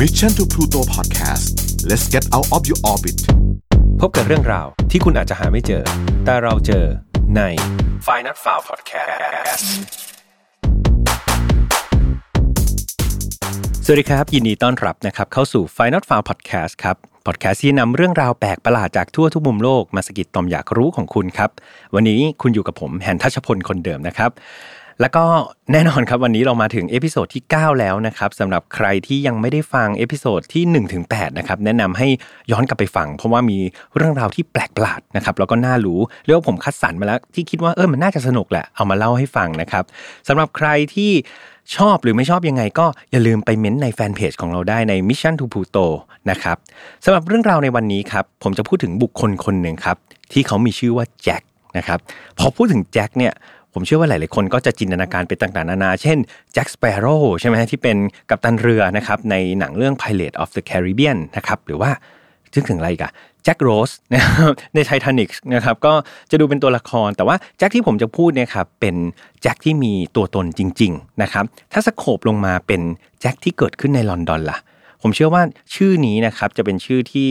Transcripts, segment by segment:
Mission to Pluto Podcast let's get out of your orbit พบกับเรื่องราวที่คุณอาจจะหาไม่เจอ แต่เราเจอใน f i n a l f i l e Podcast สวัสดีครับ ยินดีต้อนรับนะครับ เข้าสู่ Final f i l e Podcast ครับพอดแคสต์ที่นำเรื่องราวแปลกประหลาดจากทั่วทุกมุมโลกมาสกิดตอมอยากรู้ของคุณครับ วันนี้คุณอยู่กับผมแฮนทัชพลคนเดิมนะครับ แล้วก็แน่นอนครับวันนี้เรามาถึง episode ที่ 9 แล้วนะครับสำหรับใครที่ยังไม่ได้ฟัง episode ที่1ถึง8นะครับแนะนำให้ย้อนกลับไปฟัง เพราะว่ามีเรื่องราวที่แปลกประหลาดนะครับแล้วก็น่ารู้เรียกว่าผมคัดสรรมาแล้วที่คิดว่าเออมันน่าจะสนุกแหละเอามาเล่าให้ฟังนะครับสำหรับใครที่ชอบหรือไม่ชอบยังไงก็อย่าลืมไปเม้นในแฟนเพจของเราได้ใน Mission to Pluto นะครับสำหรับเรื่องราวในวันนี้ครับผมจะพูดถึงบุคคลคนหนึ่งครับที่เขามีชื่อว่าแจ็คนะครับพอพูดถึงแจ็คเนี่ย ผมเชื่อว่าหลาย ๆ คนก็จะจินตนาการไปต่างๆ นานา เช่นแจ็คสเปโร่ใช่ไหมที่เป็นกัปตันเรือนะครับในหนังเรื่อง Pilot of the Caribbean นะครับหรือว่านึกถึงอะไรกันแจ็คโรสนะครับในไททานิกนะครับก็จะดูเป็นตัวละคร แต่ว่าแจ็คที่ผมจะพูดเนี่ยครับเป็นแจ็คที่มีตัวตนจริง ๆ นะครับถ้าสโคบลงมาเป็นแจ็คที่เกิดขึ้นในลอนดอนล่ะผมเชื่อว่าชื่อนี้นะครับจะเป็นชื่อที่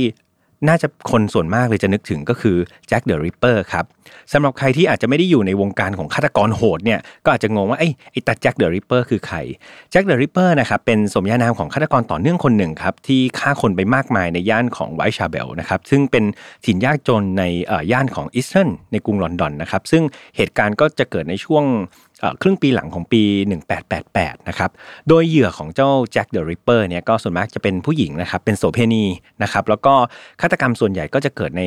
น่าจะคนส่วนมากเลยจะนึกถึงก็คือแจ็คเดอะริปเปอร์ครับสำหรับใครที่อาจจะไม่ได้อยู่ในวงการของฆาตกรโหดเนี่ยก็อาจจะงงว่าไอ้ไอ้ตัดแจ็คเดอะริปเปอร์คือใครแจ็คเดอะริปเปอร์นะครับเป็นสมญานามของฆาตกรต่อเนื่องคนหนึ่งครับที่ฆ่าคนไปมากมายในย่านของไวท์ชาเพลนะครับซึ่งเป็นถิ่นยากจนในย่านของอีสต์เอนด์ในกรุงลอนดอนนะครับซึ่งเหตุการณ์ก็จะเกิดในช่วง ครึ่งปีหลังของปี 1888 นะครับ โดยเหยื่อของเจ้าแจ็คเดอะริปเปอร์เนี่ยก็ส่วนมากจะเป็นผู้หญิงนะครับ เป็นโสเภณีนะครับ แล้วก็ฆาตกรรมส่วนใหญ่ก็จะเกิดใน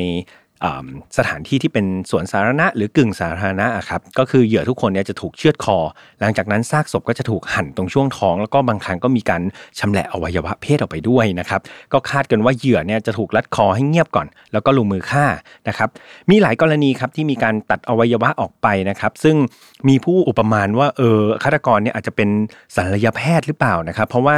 สถานที่ที่เป็นสวนสาธารณะหรือกึ่งสาธารณะครับก็คือเหยื่อทุกคนเนี่ยจะถูกเชือดคอ หลังจากนั้นซากศพก็จะถูกหั่นตรงช่วงท้อง แล้วก็บางครั้งก็มีการชำแหละอวัยวะเพศออกไปด้วยนะครับก็คาดกันว่าเหยื่อเนี่ยจะถูกรัดคอให้เงียบก่อน แล้วก็ลงมือฆ่านะครับมีหลายกรณีครับที่มีการตัดอวัยวะออกไปนะครับซึ่งมีผู้อุปมาณว่าเออฆาตกรเนี่ยอาจจะเป็นศัลยแพทย์หรือเปล่านะครับเพราะว่า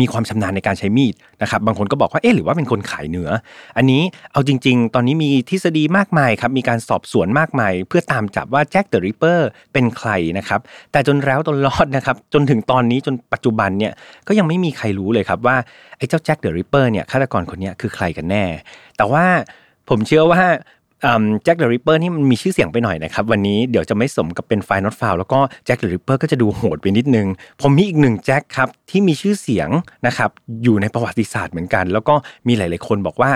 มีความชำนาญในการใช้มีดนะครับบางคนก็บอกว่าเอ๊ะหรือว่าเป็นคนขายเนื้อ อันนี้เอาจริง ๆ ตอนนี้มีทฤษฎีมากมายครับมีการสอบสวนมากมาย เพื่อตามจับว่าแจ็คเดอะริปเปอร์เป็นใครนะครับแต่จนแล้วจนรอดนะครับจนถึงตอนนี้จนปัจจุบันเนี่ยก็ยังไม่มีใครรู้เลยครับว่าไอ้เจ้าแจ็คเดอะริปเปอร์เนี่ยฆาตกรคนนี้คือใครกันแน่ แต่ว่าผมเชื่อว่า แจ็คเดอะริปเปอร์นี่มันมีชื่อเสียงไปหน่อยนะครับ วันนี้เดี๋ยวจะไม่สมกับเป็น File Not Found แล้วก็แจ็คเดอะริปเปอร์ก็จะดูโหดไปนิดนึง ผมมีอีกหนึ่งแจ็คครับที่มีชื่อเสียงนะครับอยู่ในประวัติศาสตร์เหมือนกัน แล้วก็มีหลาย ๆ คนบอกว่า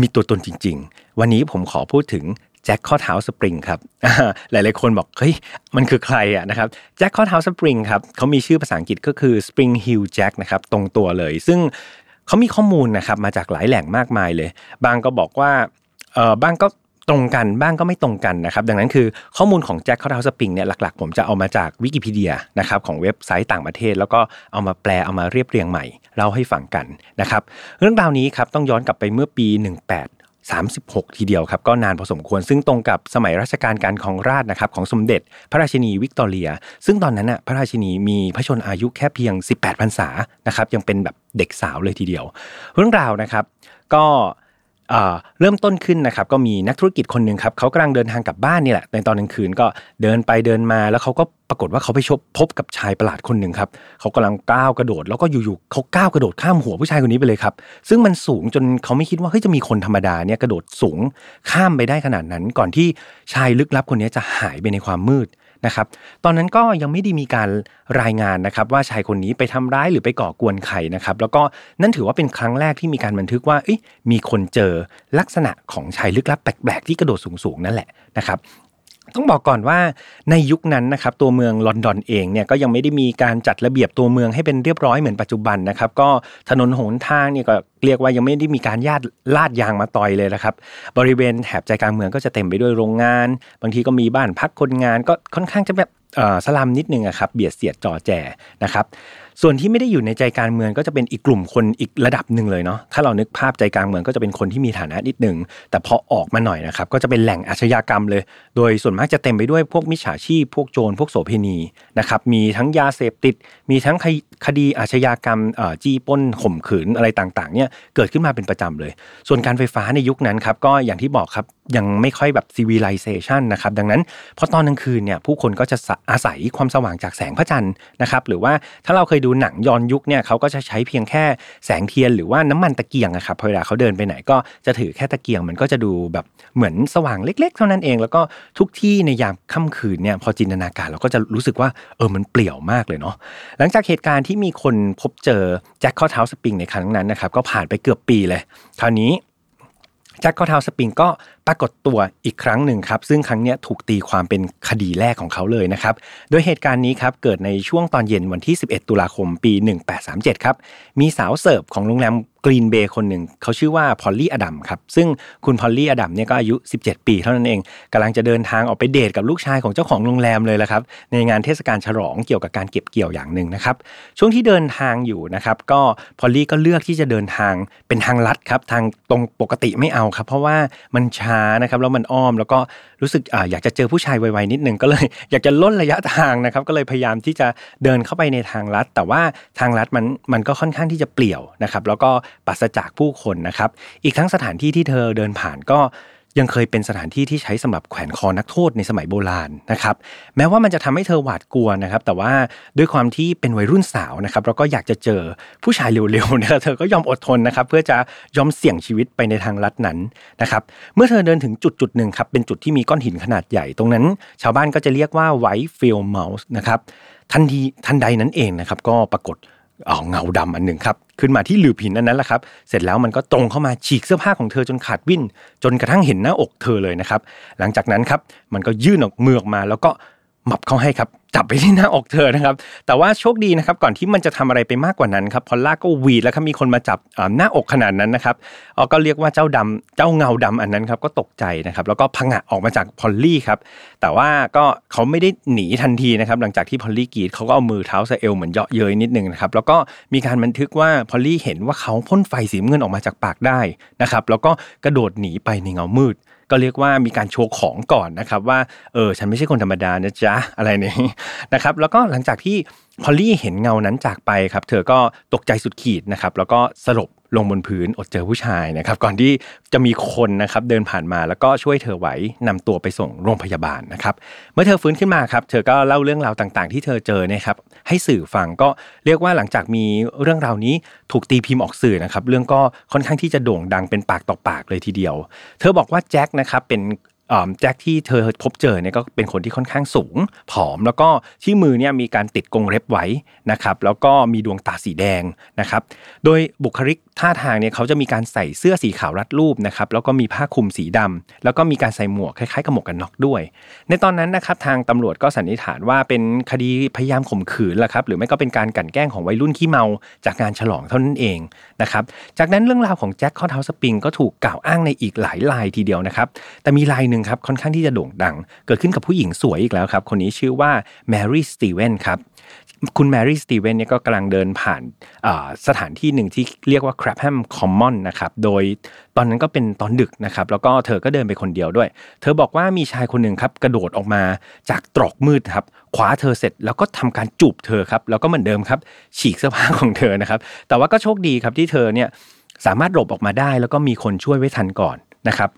มีตัวตนจริง ๆ วันนี้ผมขอพูดถึงแจ็คข้อเท้าสปริงครับ หลายๆคนบอก เฮ้ย มันคือใครอะนะครับแจ็คข้อเท้าสปริงครับเขามีชื่อภาษาอังกฤษก็คือ Spring Hill Jack นะครับตรงตัวเลย ซึ่งเขามีข้อมูลนะครับมาจากหลายแหล่งมากมายเลย บางก็บอกว่าเออบางก็ ตรงกันบ้างก็ไม่ตรงกันนะครับ ดังนั้นคือข้อมูลของแจ็คคาร์ทสปริงเนี่ยหลักๆ ผมจะเอามาจากวิกิพีเดียนะครับของเว็บไซต์ต่างประเทศ แล้วก็เอามาแปลเอามาเรียบเรียงใหม่เล่าให้ฟังกันนะครับเรื่องราวนี้ครับต้องย้อนกลับไปเมื่อปี 18 36 ทีเดียวครับก็นานพอสมควร ซึ่งตรงกับสมัยรัชกาลการของราชนะครับของสมเด็จพระราชินีวิกตอเรีย ซึ่งตอนนั้นน่ะพระราชินีมีพระชนมายุแค่เพียง 18พรรษานะครับยังเป็นแบบเด็กสาวเลยทีเดียว เรื่องราวนะครับ ก็ เริ่มต้นขึ้นนะครับก็มีนักธุรกิจคนหนึ่งครับเขากำลังเดินทางกลับบ้านนี่แหละในตอนกลางคืนก็เดินไปเดินมาแล้วเขาก็ปรากฏว่าเขาไปชบพบกับชายประหลาดคนหนึ่งครับเขากำลังก้าวกระโดด แล้วก็อยู่ๆเขาก้าวกระโดดข้ามหัวผู้ชายคนนี้ไปเลยครับ ซึ่งมันสูงจนเขาไม่คิดว่าเฮ้ยจะมีคนธรรมดาเนี่ยกระโดดสูงข้ามไปได้ขนาดนั้น ก่อนที่ชายลึกลับคนนี้จะหายไปในความมืด นะครับ ตอนนั้นก็ยังไม่ได้มีการรายงานนะครับว่าชายคนนี้ไปทำร้ายหรือไปก่อกวนใครนะครับ แล้วก็นั่นถือว่าเป็นครั้งแรกที่มีการบันทึกว่ามีคนเจอลักษณะของชายลึกลับแปลกๆที่กระโดดสูงๆนั่นแหละนะครับ ต้องบอกก่อนว่าในยุคนั้นนะครับตัวเมืองลอนดอนเองเนี่ยก็ยังไม่ได้มีการจัดระเบียบตัวเมืองให้เป็นเรียบร้อยเหมือนปัจจุบันนะครับ ก็ถนนหนทางเนี่ยก็เรียกว่ายังไม่ได้มีการญาติลาดยางมาต่อยเลยนะครับ บริเวณแถบใจกลางเมืองก็จะเต็มไปด้วยโรงงาน บางทีก็มีบ้านพักคนงานก็ค่อนข้างจะแบบสลัมนิดนึงอะครับเบียดเสียดจอแจนะครับ ส่วนที่ไม่ได้อยู่ในใจกลางเมืองก็จะเป็นอีกกลุ่มคนอีกระดับหนึ่งเลยเนาะถ้าเรานึกภาพใจกลางเมืองก็จะเป็นคนที่มีฐานะนิดหนึ่งแต่พอออกมาหน่อยนะครับก็จะเป็นแหล่งอาชญากรรมเลย โดยส่วนมากจะเต็มไปด้วยพวกมิจฉาชีพพวกโจรพวกโสเภณีนะครับมีทั้งยาเสพติด มีทั้งคดีอาชญากรรมจี้ป้นข่มขืนอะไรต่างๆเนี่ยเกิดขึ้นมาเป็นประจำเลย ส่วนการไฟฟ้าในยุคนั้นครับก็อย่างที่บอกครับยังไม่ค่อยแบบ civilization นะครับดังนั้นพอตอนกลางคืนเนี่ยผู้คนก็จะอาศัยความสว่างจากแสงพระจันทร์นะครับหรือว่าถ้าเราเคยดูหนังย้อนยุคเนี่ยเขาก็จะใช้เพียงแค่แสงเทียนหรือว่าน้ำมันตะเกียงอะครับพอเวลาเขาเดินไปไหนก็จะถือแค่ตะเกียงมันก็จะดูแบบเหมือนสว่างเล็ก ๆ เท่านั้นเอง แล้วก็ทุกที่ในยามค่ำคืนเนี่ยพอจินตนาการเราก็จะรู้สึกว่าเออมันเปลี่ยวมากเลยเนาะหลังจากเหตุการณ์ที่มีคนพบเจอแจ็คข้อเท้าสปริงในครั้งนั้นนะครับก็ผ่านไปเกือบปีเลย คราวนี้แจ็คข้อเท้าสปริงก็ ปรากฏตัวอีกครั้งหนึ่งครับ ซึ่งครั้งนี้ถูกตีความเป็นคดีแรกของเขาเลยนะครับ โดยเหตุการณ์นี้ครับเกิดในช่วงตอนเย็นวันที่ 11 ตุลาคมปี 1837 ครับ มีสาวเสิร์ฟของโรงแรมกรีนเบย์คนหนึ่ง เขาชื่อว่าพอลลี่อดัมครับ ซึ่งคุณพอลลี่อดัมเนี่ยก็อายุ 17 ปีเท่านั้นเองกำลังจะเดินทางออกไปเดทกับลูกชายของเจ้าของโรงแรมเลยละครับ ในงานเทศกาลฉลองเกี่ยวกับการเก็บเกี่ยวอย่างหนึ่งนะครับ ช่วงที่เดินทางอยู่นะครับก็พอลลี่ก็เลือกที่จะเดินทางเป็นทางลัดครับทางตรงปกติไม่เอาครับ เพราะว่ามันช้านะครับแล้วมันอ้อมแล้วก็รู้สึกออยากจะเจอผู้ชายไวๆนิดนึงก็เลยอยากจะล้นระยะทางนะครับก็เลยพยายามที่จะเดินเข้าไปในทางลัด แต่ว่าทางลัดมันมันก็ค่อนข้างที่จะเปลี่ยวนะครับแล้วก็ปัสจากผู้คนนะครับอีกทั้งสถานที่ที่เธอเดินผ่านก็ ยังเคยเป็นสถานที่ที่ใช้สำหรับแขวนคอนักโทษในสมัยโบราณนะครับแม้ว่ามันจะทำให้เธอหวาดกลัวนะครับ แต่ว่าด้วยความที่เป็นวัยรุ่นสาวนะครับแล้วก็อยากจะเจอผู้ชายเร็วๆเนี่ยเธอก็ยอมอดทนนะครับเพื่อจะยอมเสี่ยงชีวิตไปในทางลัดนั้นนะครับเมื่อเธอเดินถึงจุดจุดหนึ่งครับเป็นจุดที่มีก้อนหินขนาดใหญ่ตรงนั้น ชาวบ้านก็จะเรียกว่าไวท์ฟิลเมลส์นะครับทันทีทันใดนั้นเองนะครับก็ปรากฏ เอ่อเงาดำอันหนึ่งครับ ขึ้นมาที่หลืบหินอันนั้นแหละครับ เสร็จแล้วมันก็ตรงเข้ามาฉีกเสื้อผ้าของเธอจนขาดวิ่น จนกระทั่งเห็นหน้าอกเธอเลยนะครับ หลังจากนั้นครับมันก็ยื่นออกมือออกมาแล้วก็หมับเข้าให้ครับจับไปที่หน้าอกเธอนะครับ แต่ว่าโชคดีนะครับก่อนที่มันจะทำอะไรไปมากกว่านั้นครับพอลล่าก็วีดแล้วครับมีคนมาจับหน้าอกขนาดนั้นนะครับก็เรียกว่าเจ้าดำเจ้าเงาดำอันนั้นครับก็ตกใจนะครับแล้วก็พังะออกมาจากพอลลี่ครับแต่ว่าก็เขาไม่ได้หนีทันทีนะครับหลังจากที่พอลลี่กรีดเขาก็เอามือเท้าสเอวเหมือนเยาะเย้ยนิดนึงนะครับแล้วก็มีการบันทึกว่าพอลลี่เห็นว่าเขาพ่นไฟสีเงินออกมาจากปากได้นะครับแล้วก็กระโดดหนีไปในเงามืด ก็เรียกว่ามีการโชว์ของก่อนนะครับว่าเออฉันไม่ใช่คนธรรมดานะจ๊ะอะไรนี้นะครับแล้วก็หลังจากที่พอลลี่เห็นเงานั้นจากไปครับเธอก็ตกใจสุดขีดนะครับแล้วก็สลบลงบนพื้นอดเจอผู้ชายนะครับก่อนที่จะมีคนนะครับเดินผ่านมาแล้วก็ช่วยเธอไว้นำตัวไปส่งโรงพยาบาลนะครับเมื่อเธอฟื้นขึ้นมาครับเธอก็เล่าเรื่องราวต่างๆ ที่เธอเจอนะครับให้สื่อฟังก็เรียกว่าหลังจากมีเรื่องราวนี้ถูกตีพิมพ์ออกสื่อนะครับเรื่องก็ค่อนข้างที่จะโด่งดังเป็นปากต่อปากเลยทีเดียว เธอบอกว่าแจ็คนะครับเป็น แจ็คที่เธอพบเจอเนี่ยก็เป็นคนที่ค่อนข้างสูง ผอมแล้วก็ที่มือเนี่ยมีการติดกรงเล็บไว้นะครับแล้วก็มีดวงตาสีแดงนะครับโดยบุคลิกท่าทางเนี่ยเขาจะมีการใส่เสื้อสีขาวรัดรูปนะครับแล้วก็มีผ้าคลุมสีดำแล้วก็มีการใส่หมวกคล้ายๆกับหมวกกันน็อกด้วย ในตอนนั้นนะครับทางตำรวจก็สันนิษฐานว่าเป็นคดีพยายามข่มขืนแหละครับหรือไม่ก็เป็นการกลั่นแกล้งของวัยรุ่นขี้เมา จากงานฉลองเท่านั้นเองนะครับจากนั้นเรื่องราวของแจ็คข้อเท้าสปริงก็ถูกกล่าวอ้างในอีกหลายรายทีเดียวนะครับแต่มีรายหนึ่งครับค่อนข้างที่จะโด่งดัง เกิดขึ้นกับผู้หญิงสวยอีกแล้วครับ คนนี้ชื่อว่าแมรี่สตีเวนครับคุณแมรี่สตีเวนเนี่ยก็กำลังเดินผ่านสถานที่หนึ่งที่เรียกว่า Clapham Common นะครับ โดยตอนนั้นก็เป็นตอนดึกนะครับ แล้วก็เธอก็เดินไปคนเดียวด้วย เธอบอกว่ามีชายคนหนึ่งครับ กระโดดออกมาจากตรอกมืดครับคว้าเธอเสร็จแล้วก็ทำการจูบเธอครับ แล้วก็เหมือนเดิมครับ ฉีกเสื้อผ้าของเธอนะครับ แต่ว่าก็โชคดีครับที่เธอเนี่ยสามารถหลบออกมาได้ แล้วก็มีคนช่วยไว้ทันก่อนนะครับ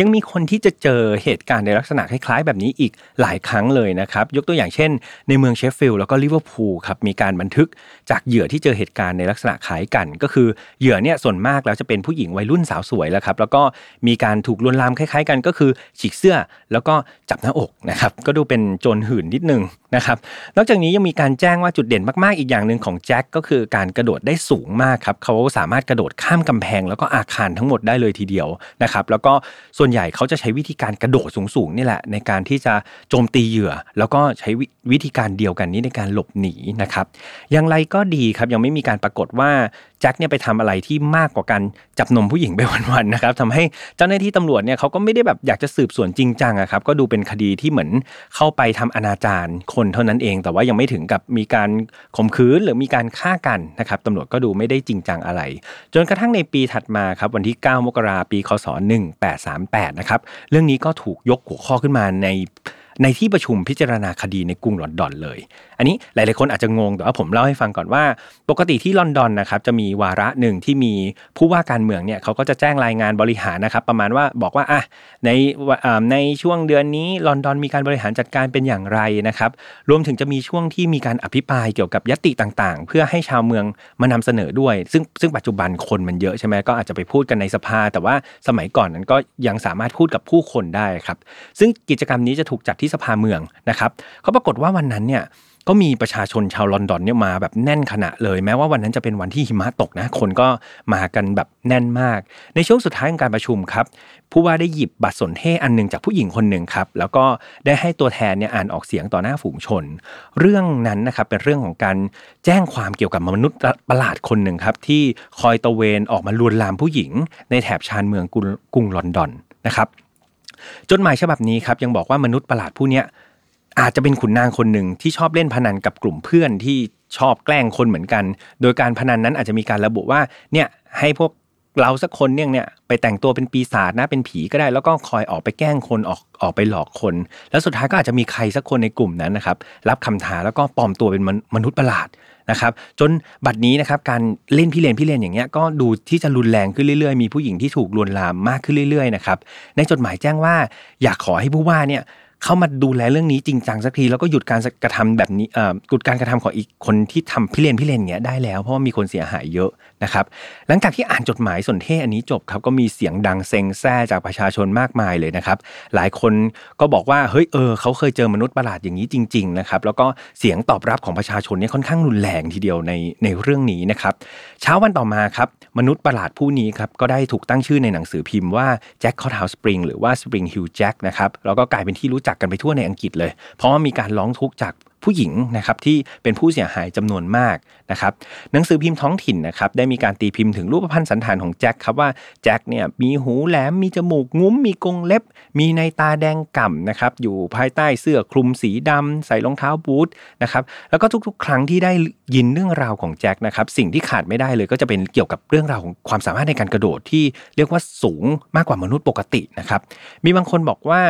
ยังมีคนที่จะเจอเหตุการณ์ในลักษณะคล้ายๆ แบบนี้อีกหลายครั้งเลยนะครับ ยกตัวอย่างเช่น ในเมืองเชฟฟิลด์แล้วก็ลิเวอร์พูลครับมีการบันทึกจากเหยื่อที่เจอเหตุการณ์ในลักษณะคล้ายกัน ก็คือเหยื่อเนี่ยส่วนมากแล้วจะเป็นผู้หญิงวัยรุ่นสาวสวยแล้วครับแล้วก็มีการถูกลวนลามคล้าย ๆ กันก็คือฉีกเสื้อแล้วก็จับหน้าอกนะครับก็ดูเป็นโจรหื่นนิดนึงนะครับนอกจากนี้ยังมีการแจ้งว่าจุดเด่นมากๆอีกอย่างหนึ่งของแจ็คก็คือการกระโดดได้สูงมากครับเขาสามารถกระโดดข้ามกำแพง แล้วก็อาคารทั้งหมดได้เลยทีเดียวนะครับแล้วก็ส่วนใหญ่เขาจะใช้วิธีการกระโดดสูงๆนี่แหละ ในการที่จะโจมตีเหยื่อ แล้วก็ใช้วิธีการเดียวกันนี้ในการหลบหนีนะครับอย่างไรก็ดีครับยังไม่มีการปรากฏว่าแจ็คเนี่ยไปทำอะไรที่มากกว่าการจับนมผู้หญิงไปวันๆนะครับทำให้เจ้าหน้าที่ตำรวจเนี่ยเขาก็ไม่ได้แบบอยากจะสืบสวนจริงจังอะครับก็ดูเป็นคดีที่เหมือนเข้าไปทำอนาจารคนเท่านั้นเอง แต่ว่ายังไม่ถึงกับมีการข่มขืนหรือมีการฆ่ากันนะครับตำรวจก็ดูไม่ได้จริงจังอะไร จนกระทั่งในปีถัดมาครับวันที่ 9 มกราปีคศ2008 นะครับ เรื่องนี้ก็ถูกยกหัวข้อขึ้นมาใน ในที่ประชุมพิจารณาคดีในกรุงลอนดอนเลย อันนี้หลายๆคนอาจจะงงแต่ว่าผมเล่าให้ฟังก่อนว่า ปกติที่ลอนดอนนะครับจะมีวาระหนึ่งที่มีผู้ว่าการเมืองเนี่ยเขาก็จะแจ้งรายงานบริหารนะครับ ประมาณว่าบอกว่าอะในในช่วงเดือนนี้ลอนดอนมีการบริหารจัดการเป็นอย่างไรนะครับ รวมถึงจะมีช่วงที่มีการอภิปรายเกี่ยวกับยติต่างๆ เพื่อให้ชาวเมืองมานำเสนอด้วย ซึ่งซึ่งปัจจุบันคนมันเยอะใช่ไหมก็อาจจะไปพูดกันในสภา แต่ว่าสมัยก่อนนั้นก็ยังสามารถพูดกับผู้คนได้ครับ ซึ่งกิจกรรมนี้จะถูกจัดที่สภาเมืองนะครับเขาปรากฏว่าวันนั้นเนี่ยก็มีประชาชนชาวลอนดอนเนี่ยมาแบบแน่นขณะเลยแม้ว่าวันนั้นจะเป็นวันที่หิมะตกนะ คนก็มากันแบบแน่นมาก ในช่วงสุดท้ายของการประชุมครับ ผู้ว่าได้หยิบบัตรสนเทศอันหนึ่งจากผู้หญิงคนหนึ่งครับ แล้วก็ได้ให้ตัวแทนเนี่ยอ่านออกเสียงต่อหน้าฝูงชน เรื่องนั้นนะครับเป็นเรื่องของการแจ้งความเกี่ยวกับมนุษย์ประหลาดคนหนึ่งครับที่คอยตะเวนออกมาลวนลามผู้หญิง ในแถบชานเมืองกรุงลอนดอนนะครับ จดหมายฉบับนี้ครับยังบอกว่ามนุษย์ประหลาดผู้นี้อาจจะเป็นขุนนางคนหนึ่งที่ชอบเล่นพนันกับกลุ่มเพื่อนที่ชอบแกล้งคนเหมือนกัน โดยการพนันนั้นอาจจะมีการระบุว่าเนี่ยให้พวกเราสักคนเนี่ยเนี่ยไปแต่งตัวเป็นปีศาจนะเป็นผีก็ได้ แล้วก็คอยออกไปแกล้งคนออกออกไปหลอกคน แล้วสุดท้ายก็อาจจะมีใครสักคนในกลุ่มนั้นนะครับรับคำท้าแล้วก็ปลอมตัวเป็นมนุษย์ประหลาด นะครับจนบัดนี้นะครับการเล่นพี่เลนพี่เลนอย่างเงี้ยก็ดูที่จะรุนแรงขึ้นเรื่อยๆ มีผู้หญิงที่ถูกลวนลามมากขึ้นเรื่อยๆนะครับในจดหมายแจ้งว่าอยากขอให้ผู้ว่าเนี่ย เข้ามาดูแลเรื่องนี้จริงจังสักทีแล้วก็หยุดการกระทำแบบนี้หยุดการกระทำของอีกคนที่ทำพิเรนพิเรนเงี้ยได้แล้ว เพราะว่ามีคนเสียหายเยอะนะครับหลังจากที่อ่านจดหมายสนเทศอันนี้จบครับก็มีเสียงดังเซ็งแซ่จากประชาชนมากมายเลยนะครับ หลายคนก็บอกว่าเฮ้ยเออเขาเคยเจอมนุษย์ประหลาดอย่างนี้จริงๆนะครับแล้วก็เสียงตอบรับของประชาชนเนี่ยค่อนข้างรุนแรงทีเดียวในในเรื่องนี้นะครับเช้าวันต่อมาครับมนุษย์ประหลาดผู้นี้ครับก็ได้ถูกตั้งชื่อในหนังสือพิมพ์ว่าแจ็คคอร์ทาวสปริงหรือว่าสปริงฮิลแจ็คนะครับแล้วก็กลายเป็นที่รู้จักกันไปทั่วในอังกฤษเลย เพราะว่ามีการร้องทุกข์จากผู้หญิงนะครับที่เป็นผู้เสียหายจำนวนมากนะครับหนังสือพิมพ์ท้องถิ่นนะครับได้มีการตีพิมพ์ถึงรูปพรรณสันฐานของแจ็คครับว่าแจ็คเนี่ยมีหูแหลมมีจมูกงุ้ม มีกรงเล็บ มีนัยน์ตาแดงก่ำนะครับอยู่ภายใต้เสื้อคลุมสีดำใส่รองเท้าบูทนะครับแล้วก็ทุกๆ ครั้งที่ได้ยินเรื่องราวของแจ็คนะครับสิ่งที่ขาดไม่ได้เลยก็จะเป็นเกี่ยวกับเรื่องราวของความสามารถในการกระโดดที่เรียกว่าสูงมากกว่ามนุษย์ปกตินะครับมีบางคนบอกว่า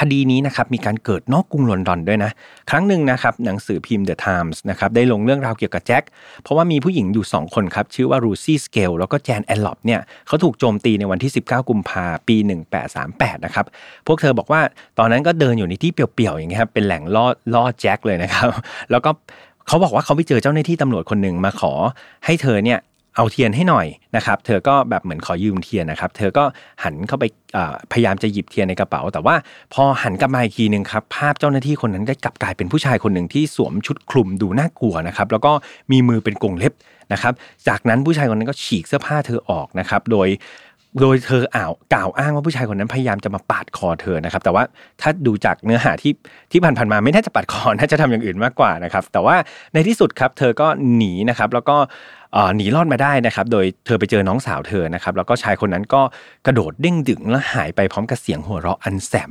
คดีนี้นะครับมีการเกิดนอกกรุงลอนดอนด้วยนะ ครั้งหนึ่งนะครับหนังสือพิมพ์ The Times นะครับได้ลงเรื่องราวเกี่ยวกับแจ็คเพราะว่ามีผู้หญิงอยู่ 2 คนครับชื่อว่าลูซี่สเกลแล้วก็เจนอัลซอปเนี่ยเขาถูกโจมตีในวันที่ 19 กุมภาปี 1838 นะครับ พวกเธอบอกว่าตอนนั้นก็เดินอยู่ในที่เปลี่ยวๆอย่างเงี้ยครับเป็นแหล่งล่อล่อแจ็คเลยนะครับแล้วก็เขาบอกว่าเขาไปเจอเจ้าหน้าที่ตำรวจคนหนึ่งมาขอให้เธอเนี่ย เอาเทียนให้หน่อยนะครับ เธอก็แบบเหมือนขอยืมเทียนนะครับ เธอก็หันเข้าไปพยายามจะหยิบเทียนในกระเป๋า แต่ว่าพอหันกลับมาอีกทีหนึ่งครับภาพเจ้าหน้าที่คนนั้นก็กลับกลายเป็นผู้ชายคนหนึ่งที่สวมชุดคลุมดูน่ากลัวนะครับ แล้วก็มีมือเป็นกรงเล็บนะครับ จากนั้นผู้ชายคนนั้นก็ฉีกเสื้อผ้าเธอออกนะครับ โดยโดยเธออ่าวกล่าวอ้างว่าผู้ชายคนนั้นพยายามจะมาปาดคอเธอนะครับ แต่ว่าถ้าดูจากเนื้อหาที่ที่ผ่านๆมาไม่น่าจะปาดคอน่าจะทำอย่างอื่นมากกว่านะครับ แต่ว่าในที่สุดครับ เธอก็หนีนะครับ แล้วก็ หนีรอดมาได้นะครับโดยเธอไปเจอน้องสาวเธอนะครับแล้วก็ชายคนนั้นก็กระโดดเด้งดึงแล้วหายไปพร้อมกับเสียงหัวเราะอันแสม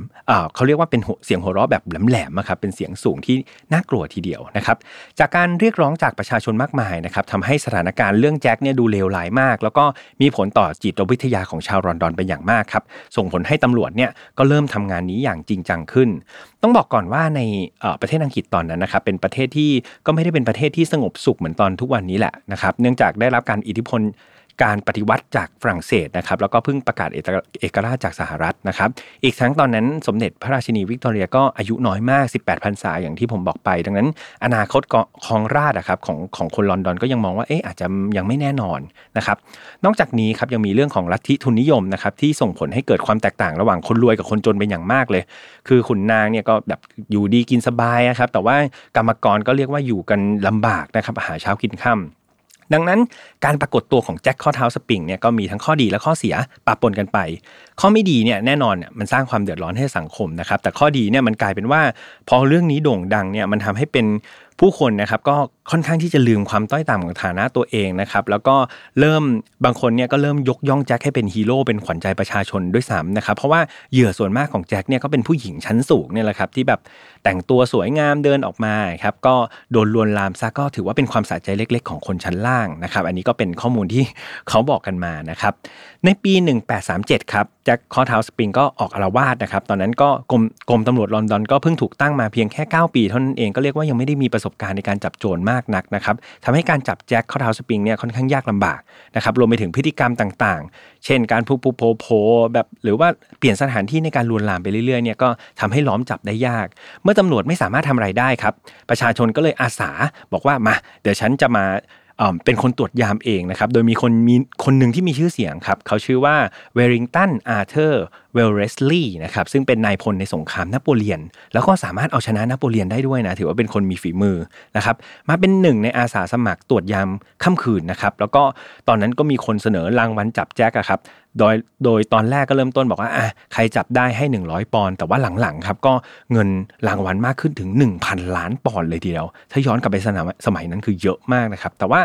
เขาเรียกว่าเป็นเสียงหัวเราะแบบแหลมๆครับเป็นเสียงสูงที่น่ากลัวทีเดียวนะครับจากการเรียกร้องจากประชาชนมากมายนะครับทำให้สถานการณ์เรื่องแจ็คเนี่ยดูเลวร้ายมาก แล้วก็มีผลต่อจิตวิทยาของชาวลอนดอนเป็นอย่างมากครับส่งผลให้ตำรวจเนี่ยก็เริ่มทำงานนี้อย่างจริงจังขึ้น ต้องบอกก่อนว่าในประเทศอังกฤษตอนนั้นนะครับเป็นประเทศที่ก็ไม่ได้เป็นประเทศที่สงบสุขเหมือนตอนทุกวันนี้แหละนะครับเนื่องจากได้รับการอิทธิพลการปฏิวัติจากฝรั่งเศสนะครับแล้วก็เพิ่งประกาศเอกราชจากสหรัฐนะครับ อีกทั้งตอนนั้นสมเด็จพระราชินีวิกตอเรียก็อายุน้อยมาก 18พรรษาอย่างที่ผมบอกไป ดังนั้น อนาคตครองราชครับของของคนลอนดอนก็ยังมองว่าเอ๊ะอาจจะยังไม่แน่นอนนะครับ นอกจากนี้ครับยังมีเรื่องของลัทธิทุนนิยมนะครับที่ส่งผลให้เกิดความแตกต่างระหว่างคนรวยกับคนจนเป็นอย่างมากเลย คือขุนนางเนี่ยก็แบบอยู่ดีกินสบายนะครับแต่ว่ากรรมกรก็เรียกว่าอยู่กันลำบากนะครับหาเช้ากินค่ำ ดังนั้นการปรากฏตัวของแจ็คข้อเท้าสปริงเนี่ยก็มีทั้งข้อดีและข้อเสียปะปนกันไป ข้อไม่ดีเนี่ยแน่นอนเนี่ยมันสร้างความเดือดร้อนให้สังคมนะครับแต่ข้อดีเนี่ยมันกลายเป็นว่า พอเรื่องนี้โด่งดังเนี่ยมันทำให้เป็น ผู้คนนะครับก็ค่อนข้างที่จะลืมความต้อยต่ำของฐานะตัวเองนะครับแล้วก็เริ่มบางคนเนี่ยก็เริ่มยกย่องแจ็คให้เป็นฮีโร่เป็นขวัญใจประชาชนด้วยซ้ำนะครับเพราะว่าเหยื่อส่วนมากของแจ็คเนี่ยก็เป็นผู้หญิงชั้นสูงเนี่ยแหละครับที่แบบแต่งตัวสวยงามเดินออกมาครับก็โดนลวนลามซะก็ถือว่าเป็นความสะใจเล็ก ๆ ของคนชั้นล่างนะครับอันนี้ก็เป็นข้อมูลที่เขาบอกกันมานะครับ ในปี 1837 ครับแจ็คข้อเท้าสปริงก็ออกอาละวาดนะครับ ตอนนั้นก็กรมกรมตำรวจลอนดอนก็เพิ่งถูกตั้งมาเพียงแค่ 9 ปีเท่านั้นเองก็เรียกว่ายังไม่ได้มีประสบการณ์ในการจับโจรมากนักนะครับทำให้การจับแจ็คข้อเท้าสปริงเนี่ยค่อนข้างยากลำบากนะครับรวมไปถึงพฤติกรรมต่างๆ เช่นการผลุบๆ โผล่ๆ แบบหรือว่าเปลี่ยนสถานที่ในการลวนลามไปเรื่อยๆเนี่ยก็ทำให้ล้อมจับได้ยาก เมื่อตำรวจไม่สามารถทำอะไรได้ครับ ประชาชนก็เลยอาสาบอกว่ามา เดี๋ยวฉันจะมา เป็นคนตรวจยามเองนะครับ โดยมีคนมีคนหนึ่งที่มีชื่อเสียงครับ เขาชื่อว่าเวริงตันอาร์เธอร์ เวลเรสลีย์นะครับซึ่งเป็นนายพลในสงครามนโปเลียน แล้วก็สามารถเอาชนะนโปเลียนได้ด้วยนะถือว่าเป็นคนมีฝีมือนะครับมาเป็นหนึ่งในอาสาสมัครตรวจยามค่ำคืนนะครับแล้วก็ตอนนั้นก็มีคนเสนอรางวัลจับแจ็คครับโดยโดยตอนแรกก็เริ่มต้นบอกว่าอะใครจับได้ให้ 100 ปอนด์แต่ว่าหลังๆครับก็เงินรางวัลมากขึ้นถึง 1,000 ล้านปอนด์เลยทีเดียว ถ้าย้อนกลับไปสนามสมัยนั้นคือเยอะมากนะครับแต่ว่า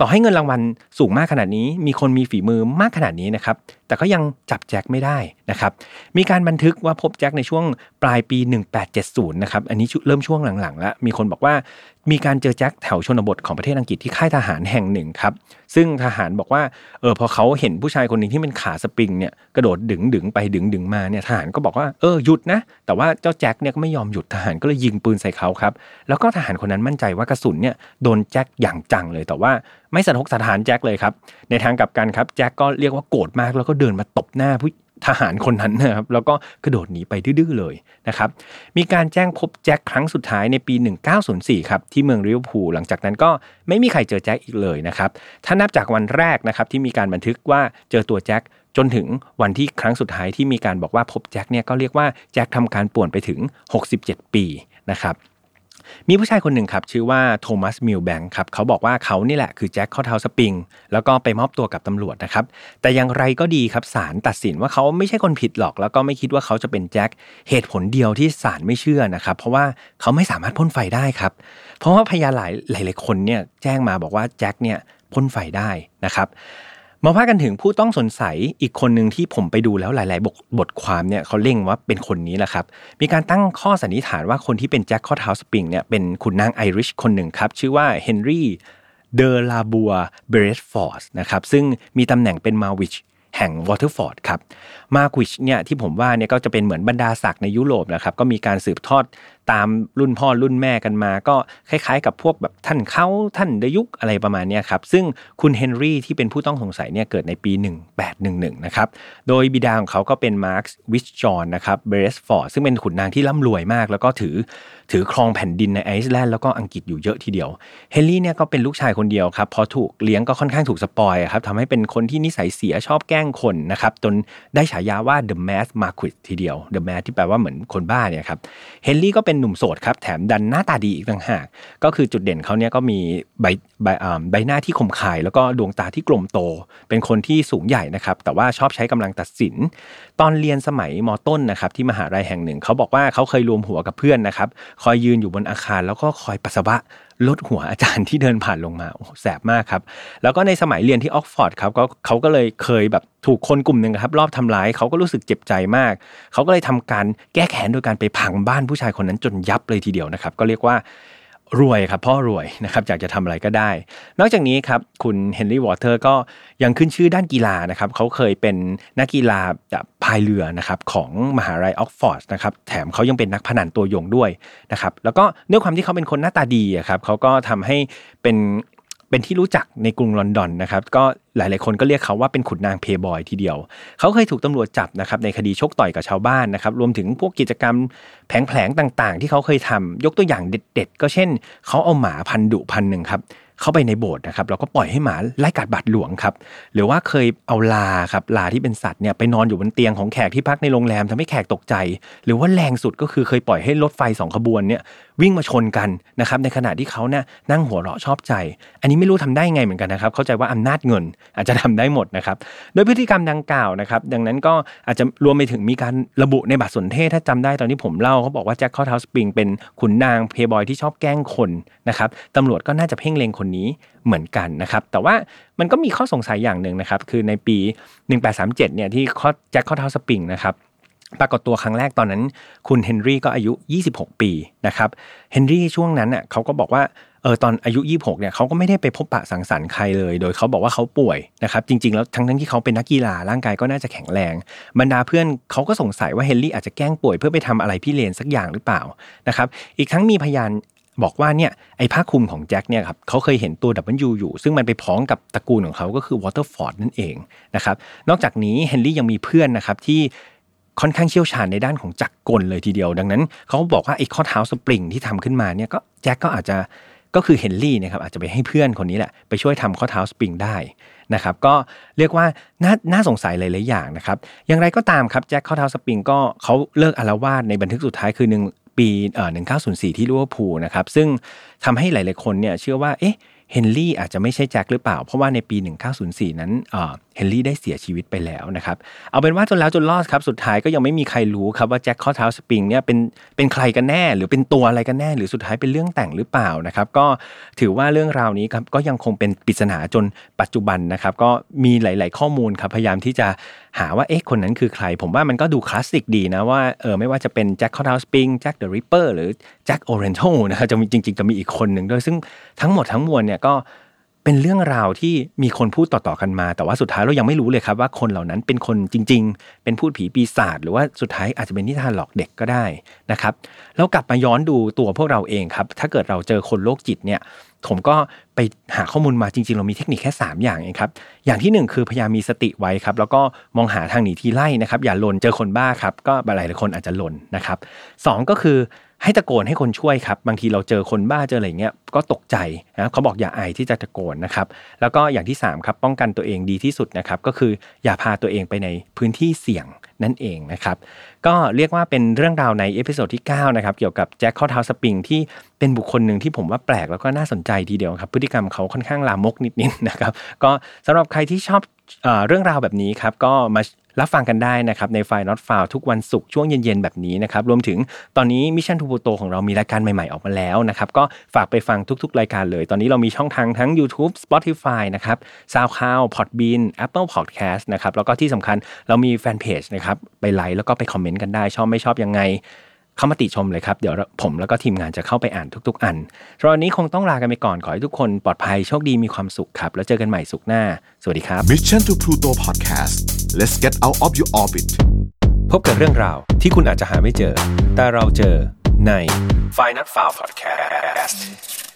ต่อให้เงินรางวัลสูงมากขนาดนี้ มีคนมีฝีมือมากขนาดนี้นะครับ แต่ก็ยังจับแจ็คไม่ได้นะครับ มีการบันทึกว่าพบแจ็คในช่วงปลายปี 1870 นะครับ อันนี้เริ่มช่วงหลังๆ แล้ว มีคนบอกว่ามีการเจอแจ็คแถวชนบทของประเทศอังกฤษที่ค่ายทหารแห่งหนึ่งครับ ซึ่งทหารบอกว่าเออพอเขาเห็นผู้ชายคนหนึ่งที่เป็นขาสปริงเนี่ยกระโดดดึงดึงไปดึงดึงมาเนี่ยทหารก็บอกว่าเออหยุดนะ แต่ว่าเจ้าแจ็คเนี่ยก็ไม่ยอมหยุดทหารก็เลยยิงปืนใส่เขาครับ แล้วก็ทหารคนนั้นมั่นใจว่ากระสุนเนี่ยโดนแจ็คอย่างจังเลยแต่ว่าไม่สะทกสะทานแจ็คเลยครับในทางกลับกันครับแจ็คก็เรียกว่าโกรธมากแล้วก็เดินมาตบหน้าผู้ ทหารคนนั้นนะครับแล้วก็กระโดดหนีไปดื้อเลยนะครับมีการแจ้งพบแจ็คครั้งสุดท้ายในปี 1904ครับที่เมืองริวพูหลังจากนั้นก็ไม่มีใครเจอแจ็คอีกเลยนะครับถ้านับจากวันแรกนะครับที่มีการบันทึกว่าเจอตัวแจ็คจนถึงวันที่ครั้งสุดท้ายที่มีการบอกว่าพบแจ็คเนี่ยก็เรียกว่าแจ็คทำการป่วนไปถึง 67 ปีนะครับ มีผู้ชายคนหนึ่งครับชื่อว่าโทมัสมิลแบงค์ครับเขาบอกว่าเขานี่แหละคือแจ็คข้อเท้าสปริง แล้วก็ไปมอบตัวกับตำรวจนะครับ แต่อย่างไรก็ดีครับศาลตัดสินว่าเขาไม่ใช่คนผิดหรอก แล้วก็ไม่คิดว่าเขาจะเป็นแจ็คเหตุผลเดียวที่ศาลไม่เชื่อนะครับ เพราะว่าเขาไม่สามารถพ่นไฟได้ครับ เพราะว่าพยานหลายหลาย ๆ คนเนี่ยแจ้งมาบอกว่าแจ็คเนี่ยพ่นไฟได้นะครับ มาว่ากันถึงผู้ต้องสงสัยอีกคนหนึ่งที่ผมไปดูแล้วหลายๆบทบทความเนี่ยเขาเล็งว่าเป็นคนนี้แหละครับ มีการตั้งข้อสันนิษฐานว่าคนที่เป็นแจ็คข้อเท้าสปริงเนี่ยเป็นขุนนางไอริชคนหนึ่งครับ ชื่อว่าเฮนรี่เดอลาโปร์เบเรสฟอร์ดนะครับซึ่งมีตำแหน่งเป็นมาร์ควิสแห่งวอเตอร์ฟอร์ดครับมาร์ควิสเนี่ยที่ผมว่าเนี่ยก็จะเป็นเหมือนบรรดาศักดิ์ในยุโรปนะครับก็มีการสืบทอด ตามรุ่นพ่อรุ่นแม่กันมา ก็คล้ายๆ กับพวกแบบท่านเคานต์ท่านดยุกอะไรประมาณนี้ครับ ซึ่งคุณเฮนรี่ที่เป็นผู้ต้องสงสัยเนี่ยเกิดในปี 1811 นะครับ โดยบิดาของเขาก็เป็นมาร์ควิสจอห์นนะครับเบเรสฟอร์ดซึ่งเป็นขุนนางที่ร่ำรวยมาก แล้วก็ถือถือครองแผ่นดินในไอซ์แลนด์แล้วก็อังกฤษอยู่เยอะทีเดียวเฮนรี่เนี่ยก็เป็นลูกชายคนเดียวครับพอถูกเลี้ยงก็ค่อนข้างถูก spoil ครับทำให้เป็นคนที่นิสัยเสียชอบแกล้งคนนะครับจนได้ฉายาว่า The Mad Marquis ทีเดียว The Math ที่แปลว่าเหมือนคนบ้าเนี่ยครับเฮนรี่ก็เป็นหนุ่มโสดครับแถมดันหน้าตาดีอีกต่างหาก ก็คือจุดเด่นเขาเนี่ยก็มีใบใบใบหน้าที่คมคาย แล้วก็ดวงตาที่กลมโต เป็นคนที่สูงใหญ่นะครับ แต่ว่าชอบใช้กำลังตัดสิน ตอนเรียนสมัยม.ต้นนะครับที่มหาลัยแห่งหนึ่งเขาบอกว่าเขาเคยรวมหัวกับเพื่อนนะครับคอยยืนอยู่บนอาคารแล้วก็คอยปัสสาวะ รดหัวอาจารย์ที่เดินผ่านลงมาโอ้แสบมากครับ แล้วก็ในสมัยเรียนที่ออกซ์ฟอร์ดครับก็เขาก็เลยเคยแบบถูกคนกลุ่มหนึ่งครับ ลอบทำร้ายเขาก็รู้สึกเจ็บใจมาก เขาก็เลยทำการแก้แค้นโดยการไปพังบ้านผู้ชายคนนั้นจนยับเลยทีเดียวนะครับ ก็เรียกว่า รวยครับพ่อรวยนะครับอยากจะทำอะไรก็ได้ นอกจากนี้ครับคุณเฮนรี่วอเตอร์ก็ยังขึ้นชื่อด้านกีฬานะครับเขาเคยเป็นนักกีฬาพายเรือนะครับของมหาลัยออกซ์ฟอร์ดนะครับแถมเขายังเป็นนักพนันตัวยงด้วยนะครับแล้วก็ด้วยความที่เขาเป็นคนหน้าตาดีครับเขาก็ทำให้เป็น เป็นที่รู้จักในกรุงลอนดอนนะครับก็หลายๆ คนก็เรียกเขาว่าเป็นขุนนางเพย์บอยทีเดียว เขาเคยถูกตำรวจจับนะครับในคดีชกต่อยกับชาวบ้านนะครับรวมถึงพวกกิจกรรมแผลงๆต่างๆ ที่เขาเคยทำยกตัวอย่างเด็ด ๆ ก็เช่น เขาเอาหมาพันดุพันหนึ่งครับเข้าไปในโบสถ์นะครับแล้วก็ปล่อยให้หมาไล่กัดบาดหลวงครับหรือว่าเคยเอาลาครับลาที่เป็นสัตว์เนี่ยไปนอนอยู่บนเตียงของแขกที่พักในโรงแรมทำให้แขกตกใจ หรือว่าแรงสุดก็คือเคยปล่อยให้รถไฟสองขบวนเนี่ย วิ่งมาชนกันนะครับในขณะที่เขาเนี่ยนั่งหัวเราะชอบใจ อันนี้ไม่รู้ทำได้ไงเหมือนกันนะครับเข้าใจว่าอำนาจเงินอาจจะทำได้หมดนะครับโดยพฤติกรรมดังกล่าวนะครับดังนั้นก็อาจจะรวมไปถึงมีการระบุในบัตรสนเทศถ้าจำได้ตอนที่ผมเล่าเขาบอกว่าแจ็คคอร์ทาสปริงเป็นขุนนางเพย์บอยที่ชอบแกล้งคนนะครับตำรวจก็น่าจะเพ่งเล็งคนนี้เหมือนกันนะครับแต่ว่ามันก็มีข้อสงสัยอย่างหนึ่งนะครับคือในปี 1837เนี่ยที่แจ็คคอร์ทาสปริงนะครับ ปรากฏตัวครั้งแรกตอนนั้น คุณเฮนรี่ก็อายุ 26 ปีนะครับเฮนรี่ช่วงนั้นอะเขาก็บอกว่าเออตอนอายุ 26เนี่ยเขาก็ไม่ได้ไปพบปะสังสรรค์ใครเลย โดยเขาบอกว่าเขาป่วยนะครับจริงๆ แล้วทั้งทั้งที่เขาเป็นนักกีฬาร่างกายก็น่าจะแข็งแรง บรรดาเพื่อนเขาก็สงสัยว่าเฮนรี่อาจจะแกล้งป่วยเพื่อไปทำอะไรพิเรนทร์สักอย่างหรือเปล่านะครับอีกทั้งมีพยานบอกว่าเนี่ยไอ้ผ้าคลุมของแจ็คเนี่ยครับเขาเคยเห็นตัว W อยู่ ซึ่งมันไปพ้องกับตระกูลของเขาก็คือวอเตอร์ฟอร์ดนั่นเองนะครับนอกจากนี้เฮนรี่ยังมีเพื่อนนะครับที่ ค่อนข้างเชี่ยวชาญในด้านของจักรกลเลยทีเดียว ดังนั้นเขาบอกว่าไอ้ข้อเท้าสปริงที่ทำขึ้นมาเนี่ยก็แจ็คก็อาจจะก็คือเฮนรี่นะครับอาจจะไปให้เพื่อนคนนี้แหละไปช่วยทำข้อเท้าสปริงได้นะครับก็เรียกว่าน่าน่าสงสัยหลายๆอย่างนะครับอย่างไรก็ตามครับแจ็คข้อเท้าสปริงก็เขาเลิกอาละวาดในบันทึกสุดท้ายคือหนึ่งปีเอ่อ1904 ที่ลิเวอร์พูลนะครับซึ่งทำให้หลาย ๆคนเนี่ยเชื่อว่าเอ๊ะ เฮนรี่อาจจะไม่ใช่แจ็คหรือเปล่า เพราะว่าในปี 1904 นั้นเฮนรี่ได้เสียชีวิตไปแล้วนะครับ เอาเป็นว่าจนแล้วจนรอดครับ สุดท้ายก็ยังไม่มีใครรู้ครับว่าแจ็คข้อเท้าสปริงเนี่ยเป็นเป็นใครกันแน่ หรือเป็นตัวอะไรกันแน่ หรือสุดท้ายเป็นเรื่องแต่งหรือเปล่านะครับ ก็ถือว่าเรื่องราวนี้ครับก็ยังคงเป็นปริศนาจนปัจจุบันนะครับ ก็มีหลาย ๆ ข้อมูลครับพยายามที่จะหาว่าเอ๊ะคนนั้นคือใคร ผมว่ามันก็ดูคลาสสิกดีนะว่าเออไม่ว่าจะเป็นแจ็คข้อเท้าสปริงแจ็คเดอะริปเปอร์หรือแจ็คโอเรนโทนะครับจะมีจริง ๆ จะมีอีกคนหนึ่งด้วยซึ่งทั้งหมดทั้งมวลเนี่ยก็เป็นเรื่องราวที่มีคนพูดต่อๆกันมา แต่ว่าสุดท้ายเรายังไม่รู้เลยครับว่าคนเหล่านั้นเป็นคนจริง ๆ เป็นพูดผีปีศาจหรือว่าสุดท้ายอาจจะเป็นนิทานหลอกเด็กก็ได้นะครับแล้วกลับมาย้อนดูตัวพวกเราเองครับ ถ้าเกิดเราเจอคนโรคจิตเนี่ยผมก็ไปหาข้อมูลมาจริงๆ เรามีเทคนิคแค่ 3 อย่างเองครับ อย่างที่ 1 คือพยายามมีสติไว้ครับ แล้วก็มองหาทางหนีทีไล่นะครับ อย่าหล่นเจอคนบ้าครับ ก็หลายหลายคนอาจจะหล่นนะครับสก็คือให้ตะโกนให้คนช่วยครับ บางทีเราเจอคนบ้าเจออะไรเงี้ยก็ตกใจนะเขาบอกอย่าอายที่จะตะโกนนะครับ แล้วก็อย่างที่3ครับป้องกันตัวเองดีที่สุดนะครับ ก็คืออย่าพาตัวเองไปในพื้นที่เสี่ยง นั่นเองนะครับ ก็เรียกว่าเป็นเรื่องราวใน episode ที่9นะครับเกี่ยวกับแจ็คข้อเท้าสปริงที่เป็นบุคคลหนึ่งที่ผมว่าแปลกแล้วก็น่าสนใจทีเดียวครับ พฤติกรรมเขาค่อนข้างลามกนิดๆนะครับ ก็สำหรับใครที่ชอบ เรื่องราวแบบนี้ครับก็มารับฟังกันได้นะครับในไฟล์ not f i l ทุกวันศุกร์ช่วงเย็นๆ แบบนี้นะครับรวมถึงตอนนี้ Mission To Pluto ของเรามีรายการใหม่ๆ ออกมาแล้วนะครับก็ฝากไปฟังทุกๆ รายการเลย ตอนนี้เรามีช่องทางทั้ง YouTube Spotify นะครับ SoundCloud Podbean Apple Podcast นะครับแล้วก็ที่สำคัญเรามีแฟนเพจนะครับไปไลค์แล้วก็ไปคอมเมนต์กันได้ชอบไม่ชอบยังไง เข้ามาติชมเลยครับ เดี๋ยวผมแล้วก็ทีมงานจะเข้าไปอ่านทุก ๆ อันตอนนี้คงต้องลากันไปก่อน ขอให้ทุกคนปลอดภัยโชคดีมีความสุขครับ แล้วเจอกันใหม่ศุกร์หน้า สวัสดีครับ Mission to Pluto Podcast let's get out of your orbit พบกับเรื่องราวที่คุณอาจจะหาไม่เจอ แต่เราเจอใน f i n a l f i l e Podcast